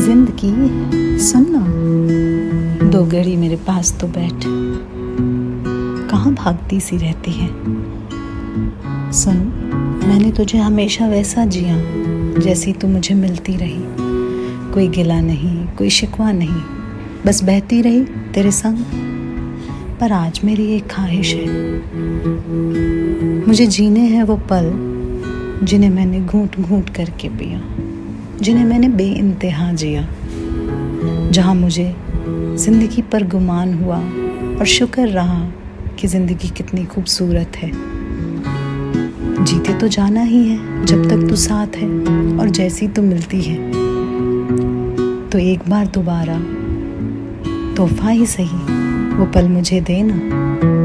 ज़िंदगी सुन। ना दो घड़ी मेरे पास तो बैठ। कहाँ भागती सी रहती है? सुन, मैंने तुझे हमेशा वैसा जिया, जैसी तू मुझे मिलती रही। कोई गिला नहीं, कोई शिकवा नहीं, बस बहती रही तेरे संग। पर आज मेरी एक ख्वाहिश है। मुझे जीने हैं वो पल, जिन्हें मैंने घूट घूट करके पिया। जिन्हें मैंने बे इंतहा जिया, जहाँ मुझे ज़िंदगी पर गुमान हुआ और शुक्र रहा कि ज़िंदगी कितनी खूबसूरत है। जीते तो जाना ही है, जब तक तू साथ है और जैसी तू मिलती है। तो एक बार दोबारा तोहफा ही सही, वो पल मुझे देना।